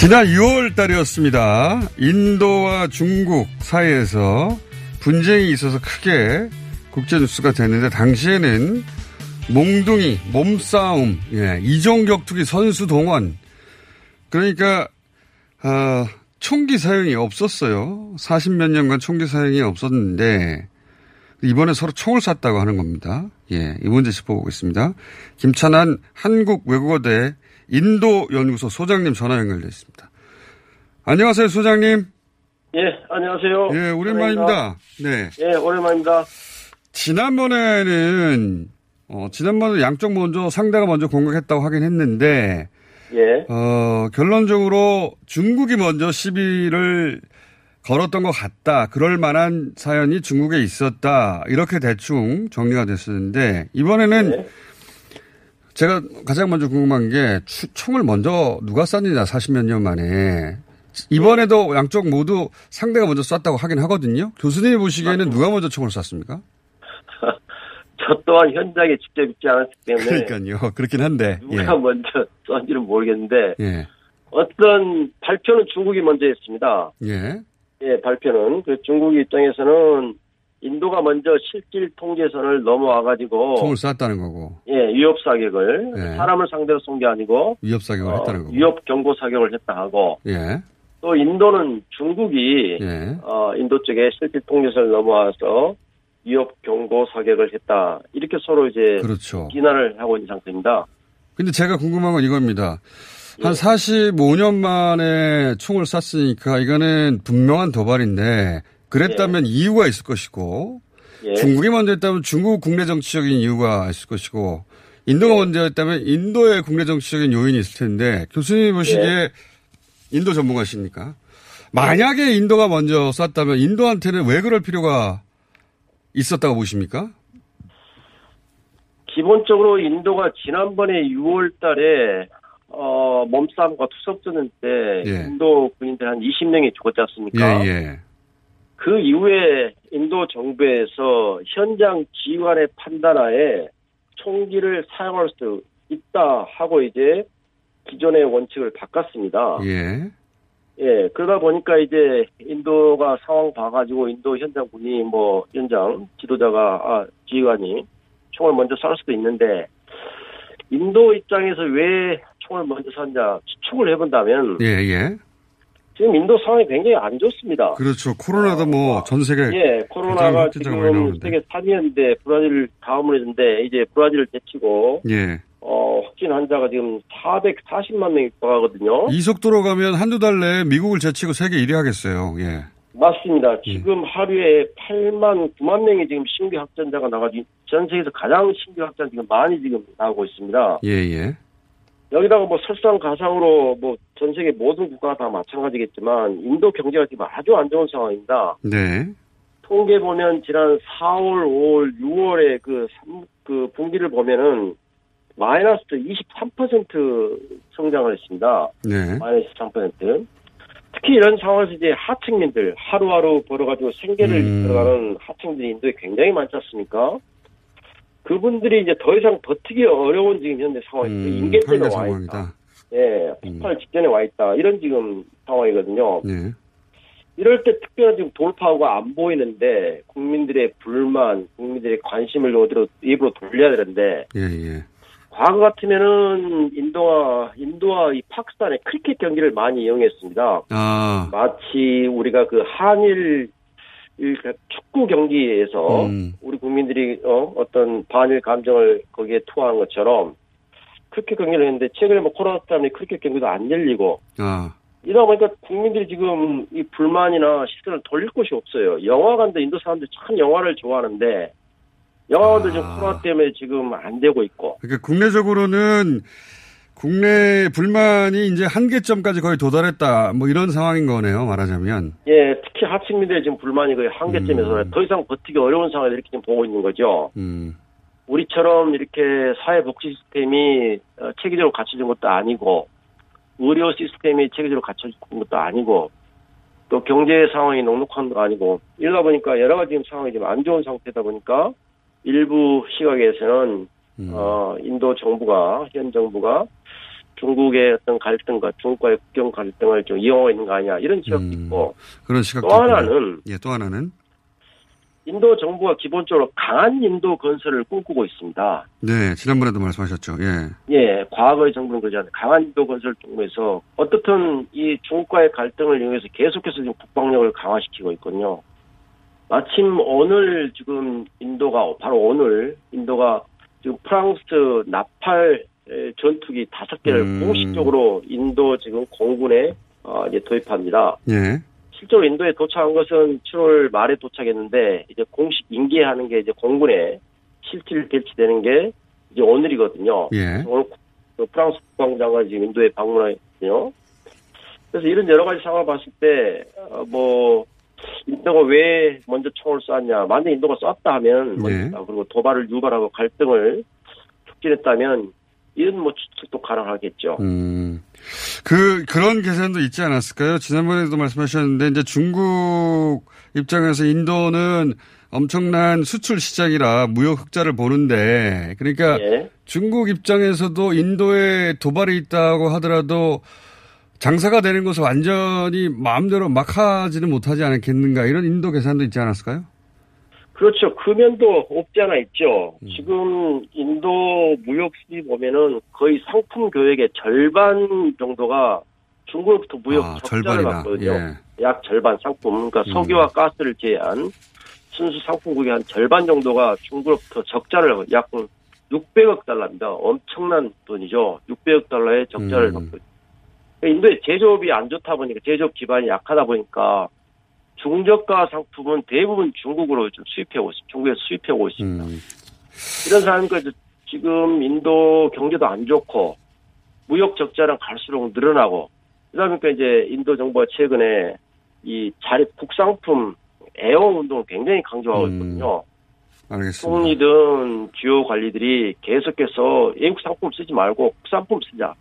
지난 6월 달이었습니다. 인도와 중국 사이에서 분쟁이 있어서 크게 국제뉴스가 됐는데 당시에는 몽둥이, 몸싸움, 예, 이종격투기 선수 동원. 그러니까, 아, 총기 사용이 없었어요. 40몇 년간 총기 사용이 없었는데, 이번에 서로 총을 쐈다고 하는 겁니다. 예, 이 문제 짚어보겠습니다. 김찬한 한국외국어대 인도연구소 소장님 전화 연결돼 있습니다. 안녕하세요, 소장님. 예, 안녕하세요. 예, 오랜만입니다. 네. 예, 오랜만입니다. 지난번에는, 어, 지난번에 양쪽 먼저 상대가 먼저 공격했다고 하긴 했는데, 예. 어, 결론적으로 중국이 먼저 시비를 걸었던 것 같다. 그럴 만한 사연이 중국에 있었다. 이렇게 대충 정리가 됐었는데, 이번에는 네. 제가 가장 먼저 궁금한 게 추- 총을 먼저 누가 쐈느냐 40몇 년 만에 이번에도 양쪽 모두 상대가 먼저 쐈다고 하긴 하거든요. 교수님이 보시기에는 누가 먼저 총을 쐈습니까? 저 또한 현장에 직접 있지 않았기 때문에 그러니까요. 그렇긴 한데. 누가 먼저 쏜지는 모르겠는데 예. 어떤 발표는 중국이 먼저 했습니다. 예. 예, 발표는 그 중국 입장에서는 인도가 먼저 실질 통제선을 넘어와 가지고 총을 쐈다는 거고 예 위협 사격을 네. 사람을 상대로 쏜 게 아니고 위협 사격을 어, 했다는 거고. 위협 경고 사격을 했다 하고 예. 또 인도는 중국이 예. 어, 인도 쪽에 실질 통제선을 넘어와서 위협 경고 사격을 했다 이렇게 서로 이제 그렇죠. 비난을 하고 있는 상태입니다. 근데 제가 궁금한 건 이겁니다. 예. 한 45년 만에 총을 쐈으니까 이거는 분명한 도발인데 그랬다면 이유가 있을 것이고 예. 중국이 먼저 했다면 중국 국내 정치적인 이유가 있을 것이고 인도가 먼저 했다면 인도의 국내 정치적인 요인이 있을 텐데 교수님이 보시기에 예. 인도 전문가십니까? 만약에 인도가 먼저 쐈다면 인도한테는 왜 그럴 필요가 있었다고 보십니까? 기본적으로 인도가 지난번에 6월 달에 어, 몸싸움과 투석전을 때 예. 인도 군인들 한 20명이 죽었지 않습니까? 예, 예. 그 이후에 인도 정부에서 현장 지휘관의 판단하에 총기를 사용할 수 있다 하고 이제 기존의 원칙을 바꿨습니다. 예. 예, 그러다 보니까 이제 인도가 상황 봐가지고 인도 현장군이 뭐 현장 지도자가 아 지휘관이 총을 먼저 쏠 수도 있는데 인도 입장에서 왜 총을 먼저 쐈냐 추측을 해본다면 예, 예. 지금 인도 상황이 굉장히 안 좋습니다. 그렇죠. 코로나도 뭐 전 세계 예, 코로나가 확진자가 지금. 세계 3위였는데 브라질 다음으로 했는데 이제 브라질을 제치고 예. 어, 확진 환자가 지금 440만 명이 육박하거든요. 이 속도로 가면 한두 달 내에 미국을 제치고 세계 1위 하겠어요. 예. 맞습니다. 지금 하루에 8만 9만 명이 지금 신규 확진자가 나가지고 전 세계에서 가장 신규 확진자 지금 많이 지금 나오고 있습니다. 예, 예. 여기다가 뭐 설상가상으로 뭐 전 세계 모든 국가가 다 마찬가지겠지만 인도 경제가 지금 아주 안 좋은 상황입니다. 네. 통계 보면 지난 4월, 5월, 6월에 그, 삼- 그 분기를 보면은 마이너스 23% 성장을 했습니다. 네. 마이너스 3%. 특히 이런 상황에서 이제 하층민들 하루하루 벌어가지고 생계를 음. 이끌어가는 하층민들이 인도에 굉장히 많지 않습니까? 그분들이 이제 더 이상 버티기 어려운 지금 현재 상황입니다. 음, 인계점에 한계 와 있다. 상황이다. 예, 폭발 직전에 와 있다. 이런 지금 상황이거든요. 네. 이럴 때 특별한 지금 돌파구가 안 보이는데 국민들의 불만, 국민들의 관심을 어디로 입으로 돌려야 되는데 예, 예. 과거 같으면은 인도와 인도와 이 파키스탄의 크리켓 경기를 많이 이용했습니다. 아, 마치 우리가 그 한일 일 축구 경기에서 음. 우리 국민들이 어, 어떤 반일 감정을 거기에 투하한 것처럼 크리켓 경기를 했는데 최근에 뭐 코로나 때문에 크리켓 경기도 안 열리고 아, 이러다 보니까 국민들이 지금 이 불만이나 시선을 돌릴 곳이 없어요. 영화관도 인도 사람들이 참 영화를 좋아하는데 영화관도 지금 코로나 때문에 지금 안 되고 있고 그러니까 국내적으로는 국내 불만이 이제 한계점까지 거의 도달했다. 뭐 이런 상황인 거네요. 말하자면. 예, 특히 하층민들의 지금 불만이 거의 한계점에서 음. 더 이상 버티기 어려운 상황을 이렇게 지금 보고 있는 거죠. 음. 우리처럼 이렇게 사회복지 시스템이 어, 체계적으로 갖춰진 것도 아니고 의료 시스템이 체계적으로 갖춰진 것도 아니고 또 경제 상황이 넉넉한 것도 아니고 이러다 보니까 여러 가지 지금 상황이 좀안 좋은 상태다 보니까 일부 시각에서는 음. 어, 인도 정부가 현 정부가 중국의 어떤 갈등과 중국과의 국경 갈등을 좀 이용하고 있는 거 아니냐 이런 지적도 있고 그런 시각도 또. 하나는 예, 또 하나는 인도 정부가 기본적으로 강한 인도 건설을 꿈꾸고 있습니다. 네, 지난번에도 말씀하셨죠. 예. 예, 과거의 정부는 그러지 않아요. 강한 인도 건설을 통해서 어떻든 이 중국과의 갈등을 이용해서 계속해서 지금 국방력을 강화시키고 있거든요. 마침 오늘 지금 인도가 바로 오늘 인도가 지금 프랑스 나팔 에, 전투기 다섯 개를 음. 공식적으로 인도 지금 공군에 어, 이제 도입합니다. 예. 실제로 인도에 도착한 것은 7월 말에 도착했는데 이제 공식 인계하는 게 이제 공군에 실질 배치되는 게 이제 오늘이거든요. 예. 오늘 그 프랑스 국방장관이 지금 인도에 방문하거든요. 그래서 이런 여러 가지 상황을 봤을 때, 어, 뭐, 인도가 왜 먼저 총을 쐈냐. 만약 인도가 쐈다 하면, 뭐, 네. 아, 그리고 도발을 유발하고 갈등을 촉진했다면, 이런 뭐 추측도 가능하겠죠. 음. 그, 그런 계산도 있지 않았을까요? 지난번에도 말씀하셨는데, 이제 중국 입장에서 인도는 엄청난 수출 시장이라 무역 흑자를 보는데, 그러니까 예. 중국 입장에서도 인도에 도발이 있다고 하더라도 장사가 되는 것을 완전히 마음대로 막 하지는 못하지 않겠는가 이런 인도 계산도 있지 않았을까요? 그렇죠. 그 면도 없지 않아 있죠. 음. 지금 인도 무역 수입 보면은 거의 상품 교역의 절반 정도가 중국으로부터 무역 아, 적자를 받거든요. 예. 약 절반 상품. 그러니까 음. 석유와 가스를 제외한 순수 상품국의 한 절반 정도가 중국으로부터 적자를 약 600억 달러입니다. 엄청난 돈이죠. 600억 달러의 적자를 음. 받고 있어요. 인도의 제조업이 안 좋다 보니까 제조업 기반이 약하다 보니까 중저가 상품은 대부분 중국으로 좀 수입해 오고 있습니다. 중국에서 수입해 오고 있습니다. 음. 이런 이제 지금 인도 경제도 안 좋고 무역 적자는 갈수록 늘어나고 그러다 보니까 이제 인도 정부가 최근에 이 자립 국상품 애용 운동을 굉장히 강조하고 음. 있거든요. 알겠습니다. 총리든 주요 관리들이 계속해서 외국 상품 쓰지 말고 국산품 쓰자.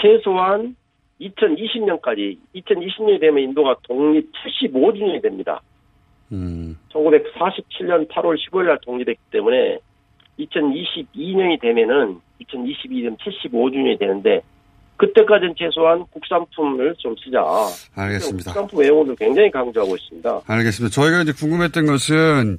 최소한 2020년까지 2020년이 되면 인도가 독립 75주년이 됩니다. 음. 1947년 8월 15일 날 독립했기 때문에 2022년이 되면은 2022년 75주년이 되는데 그때까지는 최소한 국산품을 좀 쓰자. 알겠습니다. 국산품 애용을 굉장히 강조하고 있습니다. 알겠습니다. 저희가 이제 궁금했던 것은,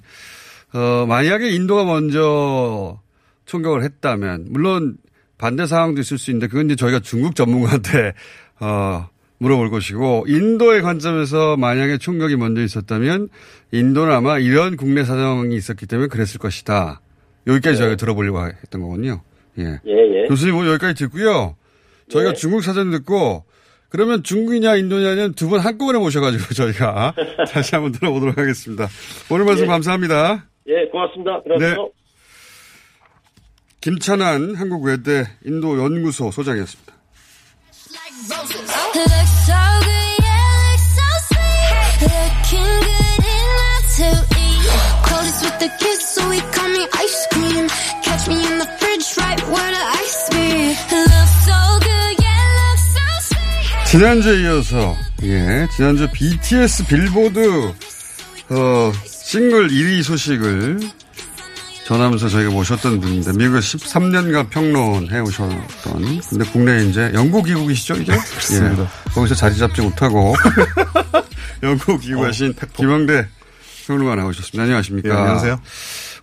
어, 만약에 인도가 먼저 총격을 했다면, 물론 반대 상황도 있을 수 있는데, 그건 이제 저희가 중국 전문가한테, 어, 물어볼 것이고, 인도의 관점에서 만약에 총격이 먼저 있었다면, 인도는 아마 이런 국내 사정이 있었기 때문에 그랬을 것이다. 여기까지 저희가 들어보려고 했던 거군요. 예. 예, 예. 교수님 오늘 여기까지 듣고요. 저희가 중국 사전 듣고 그러면 중국이냐 인도냐는 두 분 한꺼번에 모셔가지고 저희가 다시 한번 들어보도록 하겠습니다. 오늘 말씀 예. 감사합니다. 예, 고맙습니다. 네. 김찬환 한국외대 인도연구소 소장이었습니다. 지난주에 이어서, 예, 지난주 BTS 빌보드, 어, 싱글 1위 소식을 전하면서 저희가 모셨던 분인데, 미국에 13년간 평론해 오셨던, 근데 국내에 이제 영국 귀국이시죠, 이제? 그렇습니다. 예, 거기서 자리 잡지 못하고, 영국 귀국하신 김영대 평론가 나오셨습니다. 안녕하십니까. 예, 안녕하세요.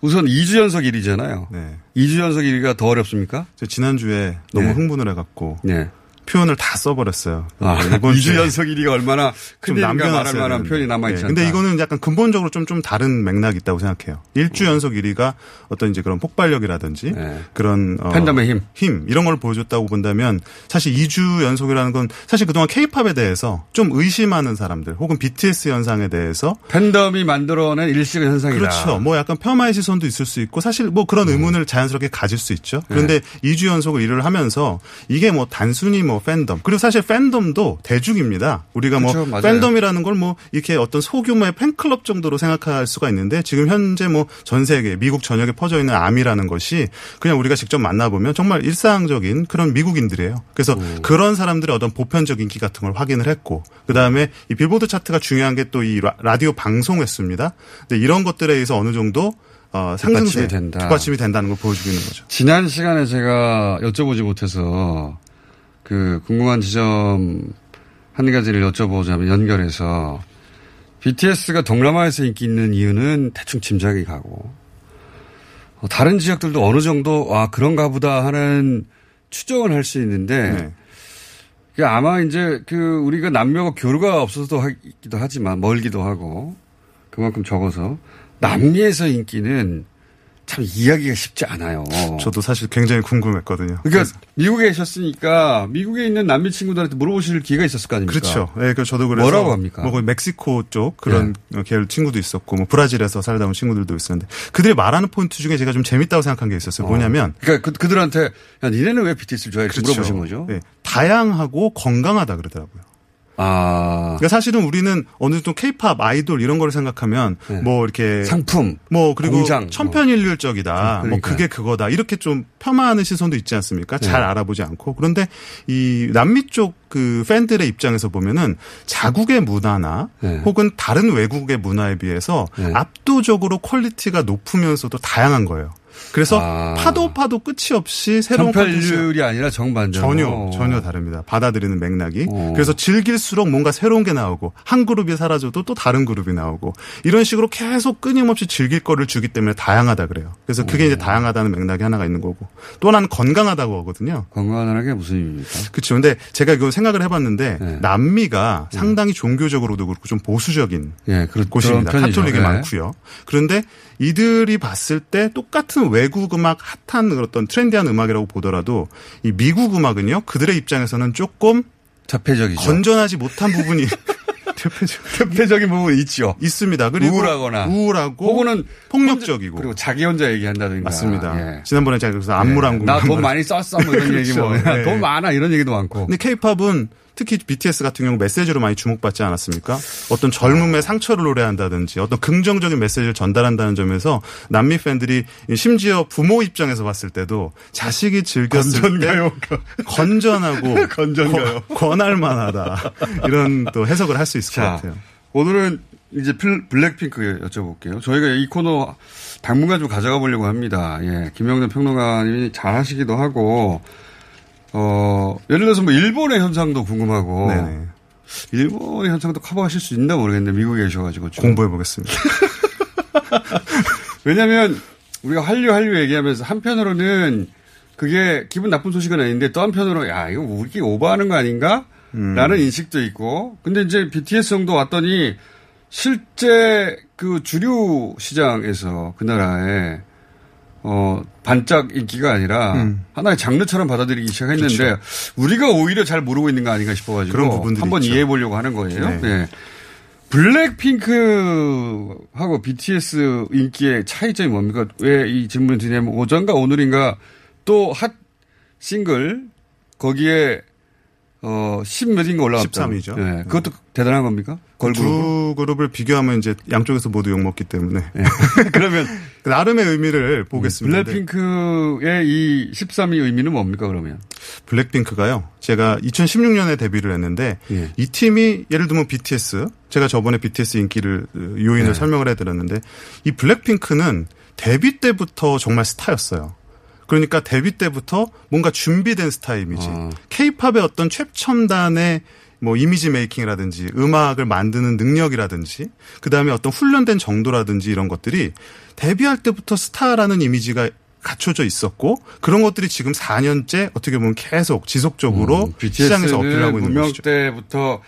우선 2주 연속 1위잖아요. 네. 2주 연속 1위가 더 어렵습니까? 저 지난주에 너무 네. 흥분을 해갖고 네. 표현을 다 써버렸어요. 아, 네, 이번 2주 주에 연속 1위가 얼마나 좀 남겨놨어야 만한. 표현이 남아있지 네, 않다. 근데 이거는 약간 근본적으로 좀, 좀 다른 맥락이 있다고 생각해요. 일주 연속 1위가 어떤 이제 그런 폭발력이라든지 그런 어, 네. 팬덤의 힘. 힘 이런 걸 보여줬다고 본다면 사실 2주 연속이라는 건 사실 그동안 케이팝에 대해서 좀 의심하는 사람들 혹은 BTS 현상에 대해서 팬덤이 만들어낸 일시적 현상이다. 그렇죠. 뭐 약간 폄하의 시선도 있을 수 있고 사실 뭐 그런 의문을 자연스럽게 가질 수 있죠. 그런데 네. 2주 연속을 일을 하면서 이게 뭐 단순히 뭐 팬덤 그리고 사실 팬덤도 대중입니다. 우리가 뭐 그렇죠. 맞아요. 팬덤이라는 걸 뭐 이렇게 어떤 소규모의 팬클럽 정도로 생각할 수가 있는데 지금 현재 뭐 전 세계 미국 전역에 퍼져 있는 아미라는 것이 그냥 우리가 직접 만나보면 정말 일상적인 그런 미국인들이에요. 그래서 그런 사람들의 어떤 보편적 인기 같은 걸 확인을 했고 그 다음에 이 빌보드 차트가 중요한 게 또 이 라디오 방송 횟수입니다. 근데 이런 것들에 의해서 어느 정도 어, 상승세 뒷받침이 된다. 뒷받침이 된다는 걸 보여주고 있는 거죠. 지난 시간에 제가 여쭤보지 못해서 그 궁금한 지점 한 가지를 여쭤보자면 연결해서 BTS가 동남아에서 인기 있는 이유는 대충 짐작이 가고 어, 다른 지역들도 어느 정도 아 그런가 보다 하는 추정을 할 수 있는데 네. 그게 아마 이제 그 우리가 남녀가 교류가 없어서도 하기도 하지만 멀기도 하고 그만큼 적어서 남미에서 인기는 참 이야기가 쉽지 않아요. 저도 사실 굉장히 궁금했거든요. 그러니까 미국에 계셨으니까 미국에 있는 남미 친구들한테 물어보실 기회가 있었을 거 아닙니까? 그렇죠. 예, 그 저도 그래서 뭐라고 합니까? 뭐 멕시코 쪽 그런 계열 친구도 있었고 뭐 브라질에서 살다 온 친구들도 있었는데 그들이 말하는 포인트 중에 제가 좀 재밌다고 생각한 게 있었어요. 뭐냐면 그러니까 그, 들한테 야 니네는 왜 BTS를 좋아해? 그렇죠. 물어보신 거죠. 예, 다양하고 건강하다 그러더라고요. 아. 그러니까 사실은 우리는 어느 정도 케이팝 아이돌 이런 거를 생각하면 뭐 이렇게 네. 상품, 뭐 그리고 공장, 천편일률적이다. 뭐 그러니까. 그게 그거다. 이렇게 좀 폄하하는 시선도 있지 않습니까? 잘 네. 알아보지 않고. 그런데 이 남미 쪽 그 팬들의 입장에서 보면은 자국의 문화나 네. 혹은 다른 외국의 문화에 비해서 압도적으로 quality가 높으면서도 다양한 거예요. 그래서 아. 파도 파도 끝이 없이 새로운 천편일률이 아니라 정반대. 전혀 전혀 다릅니다. 받아들이는 맥락이. 그래서 즐길수록 뭔가 새로운 게 나오고 한 그룹이 사라져도 또 다른 그룹이 나오고 이런 식으로 계속 끊임없이 즐길 거를 주기 때문에 다양하다 그래요. 그래서 그게 이제 다양하다는 맥락이 하나가 있는 거고 또 하나는 건강하다고 하거든요. 건강하다는 게 무슨 의미입니까? 그렇죠. 근데 제가 이거 생각을 해봤는데 네. 남미가 상당히 종교적으로도 그렇고 좀 보수적인 예, 그런 곳입니다. 편이죠. 카톨릭이 네. 많고요. 그런데 이들이 봤을 때 똑같은 외국 음악 핫한 어떤 트렌디한 음악이라고 보더라도 이 미국 음악은요 그들의 입장에서는 조금 자폐적이죠. 건전하지 못한 부분이 대표적 인 부분이 있죠. 있습니다. 그리고 우울하거나 우울하고 혹은 폭력적이고 그리고 자기 혼자 얘기한다든가. 맞습니다. 예. 지난번에 제가 그래서 안무랑궁 나돈 많이 썼어 뭐 이런 얘기 뭐. 그렇죠. 네. 돈 많아 이런 얘기도 많고. 근데 케이팝은 특히 BTS 같은 경우 메시지로 많이 주목받지 않았습니까? 어떤 젊음의 상처를 노래한다든지 어떤 긍정적인 메시지를 전달한다는 점에서 남미 팬들이 심지어 부모 입장에서 봤을 때도 자식이 즐겼을 건전가요? 때 건전하고 건전가요? 권- 권할 만하다. 이런 또 해석을 할 수 있을 것 자, 같아요. 오늘은 이제 필- 블랙핑크 여쭤볼게요. 저희가 이 코너 당분간 좀 가져가 보려고 합니다. 예. 김영준 평론가님이 잘 하시기도 하고, 어, 예를 들어서 뭐 일본의 현상도 궁금하고, 네네. 일본의 현상도 커버하실 수 있나 모르겠는데, 미국에 계셔가지고. 좀. 공부해 보겠습니다. 왜냐면 우리가 한류 한류 얘기하면서 한편으로는 그게 기분 나쁜 소식은 아닌데 또 한편으로 야 이거 우리 오버하는 거 아닌가? 라는 인식도 있고 근데 이제 BTS 정도 왔더니 실제 그 주류 시장에서 그 나라에 어 반짝 인기가 아니라 음. 하나의 장르처럼 받아들이기 시작했는데 그렇죠. 우리가 오히려 잘 모르고 있는 거 아닌가 싶어가지고 그런 부분들이 한번. 이해해 보려고 하는 거예요. 네. 네. 블랙핑크하고 BTS 인기의 차이점이 뭡니까? 왜 이 질문을 드냐면 오전가 오늘인가 또 핫 싱글 거기에 어, 10몇인가 올라갔다. 13이죠. 네. 그것도 대단한 겁니까? 걸그룹. 두 그룹을 비교하면 이제 양쪽에서 모두 욕 먹기 때문에. 그러면 그 나름의 의미를 보겠습니다. 블랙핑크의 이 13위 의미는 뭡니까 그러면? 블랙핑크가요. 제가 2016년에 데뷔를 했는데 예. 이 팀이 예를 들면 BTS 제가 저번에 BTS 인기를 어, 요인을 네. 설명을 해드렸는데 이 블랙핑크는 데뷔 때부터 정말 스타였어요. 그러니까 데뷔 때부터 뭔가 준비된 스타 이미지. 케이팝의 어떤 최첨단의 뭐 이미지 메이킹이라든지 음악을 만드는 능력이라든지 그다음에 어떤 훈련된 정도라든지 이런 것들이 데뷔할 때부터 스타라는 이미지가 갖춰져 있었고 그런 것들이 지금 4년째 어떻게 보면 계속 지속적으로 시장에서 어필하고 있는 것이죠. 때부터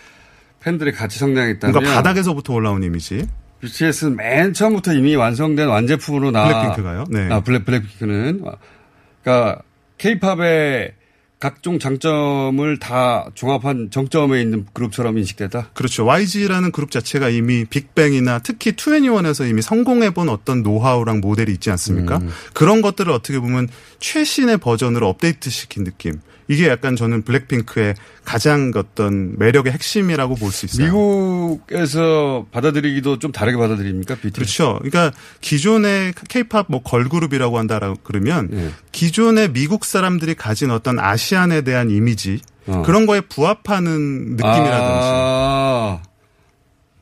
팬들이 같이 성장했다면 뭔가 바닥에서부터 올라온 이미지. BTS는 맨 처음부터 이미 완성된 완제품으로 나 블랙핑크가요? 네. 아, 블랙 블랙핑크는 그러니까 케이팝의 각종 장점을 다 종합한 정점에 있는 그룹처럼 인식됐다. 그렇죠. YG라는 그룹 자체가 이미 빅뱅이나 특히 2NE1에서 이미 성공해본 어떤 노하우랑 모델이 있지 않습니까? 음. 그런 것들을 어떻게 보면 최신의 버전으로 업데이트 시킨 느낌. 이게 약간 저는 블랙핑크의 가장 어떤 매력의 핵심이라고 볼 수 있어요. 미국에서 받아들이기도 좀 다르게 받아들입니까? BTS? 그렇죠. 그러니까 기존의 케이팝 뭐 걸그룹이라고 한다라고 그러면 예. 기존의 미국 사람들이 가진 어떤 아시안에 대한 이미지 어. 그런 거에 부합하는 느낌이라든지 아,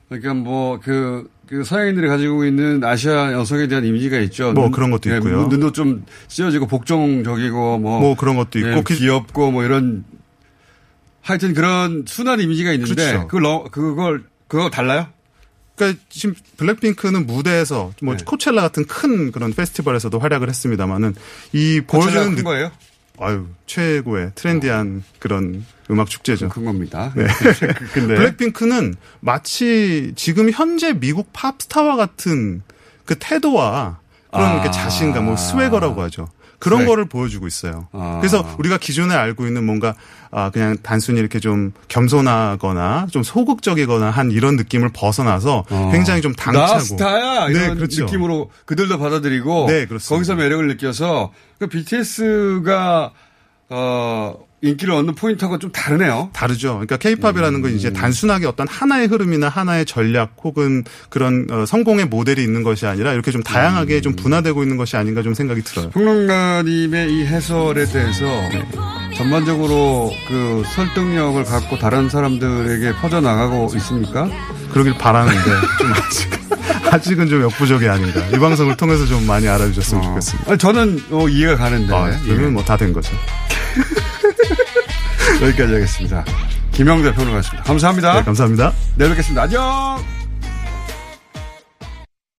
그러니까 뭐 그, 그 서양인들이 가지고 있는 아시아 여성에 대한 이미지가 있죠. 뭐 눈- 그런 것도 예, 있고요. 눈도 좀 찢어지고 복종적이고 뭐, 뭐 그런 것도 있고 예, 그- 귀엽고 뭐 이런 하여튼 그런 순한 이미지가 있는데 그렇죠. 그걸 넣- 그걸 그거 달라요? 그러니까 지금 블랙핑크는 무대에서 뭐 네. 코첼라 같은 큰 그런 페스티벌에서도 활약을 했습니다만은 이 보여주는 큰 거예요? 아유 최고의 트렌디한 그런 음악 축제죠. 큰 겁니다. 네. 근데 블랙핑크는 마치 지금 현재 미국 팝스타와 같은 그 태도와 그런 아. 이렇게 자신감, 뭐 스웨거라고 하죠. 그런 스웨- 거를 보여주고 있어요. 아. 그래서 우리가 기존에 알고 있는 뭔가 아 그냥 단순히 이렇게 좀 겸손하거나 좀 소극적이거나 한 이런 느낌을 벗어나서 어. 굉장히 좀 당차고 나 스타야 네, 이런 그렇죠. 느낌으로 그들도 받아들이고 네, 그렇습니다. 거기서 매력을 느껴서 그 BTS가 어 인기를 얻는 포인트하고 좀 다르네요. 다르죠. 그러니까 케이팝이라는 건 음. 이제 단순하게 어떤 하나의 흐름이나 하나의 전략 혹은 그런 어, 성공의 모델이 있는 것이 아니라 이렇게 좀 다양하게 음. 좀 분화되고 있는 것이 아닌가 좀 생각이 들어요. 평론가님의 이 해설에 대해서 전반적으로 그 설득력을 갖고 다른 사람들에게 퍼져나가고 있습니까? 그러길 바라는데 좀 아직 아직은 좀 역부족이 아닌가. 이 방송을 통해서 좀 많이 알아주셨으면 좋겠습니다. 아니, 저는 어, 이해가 가는데. 아, 그러면 뭐다 된 거죠. 여기까지 하겠습니다. 김영대 평론가였습니다. 감사합니다. 네, 감사합니다. 내일 뵙겠습니다. 안녕!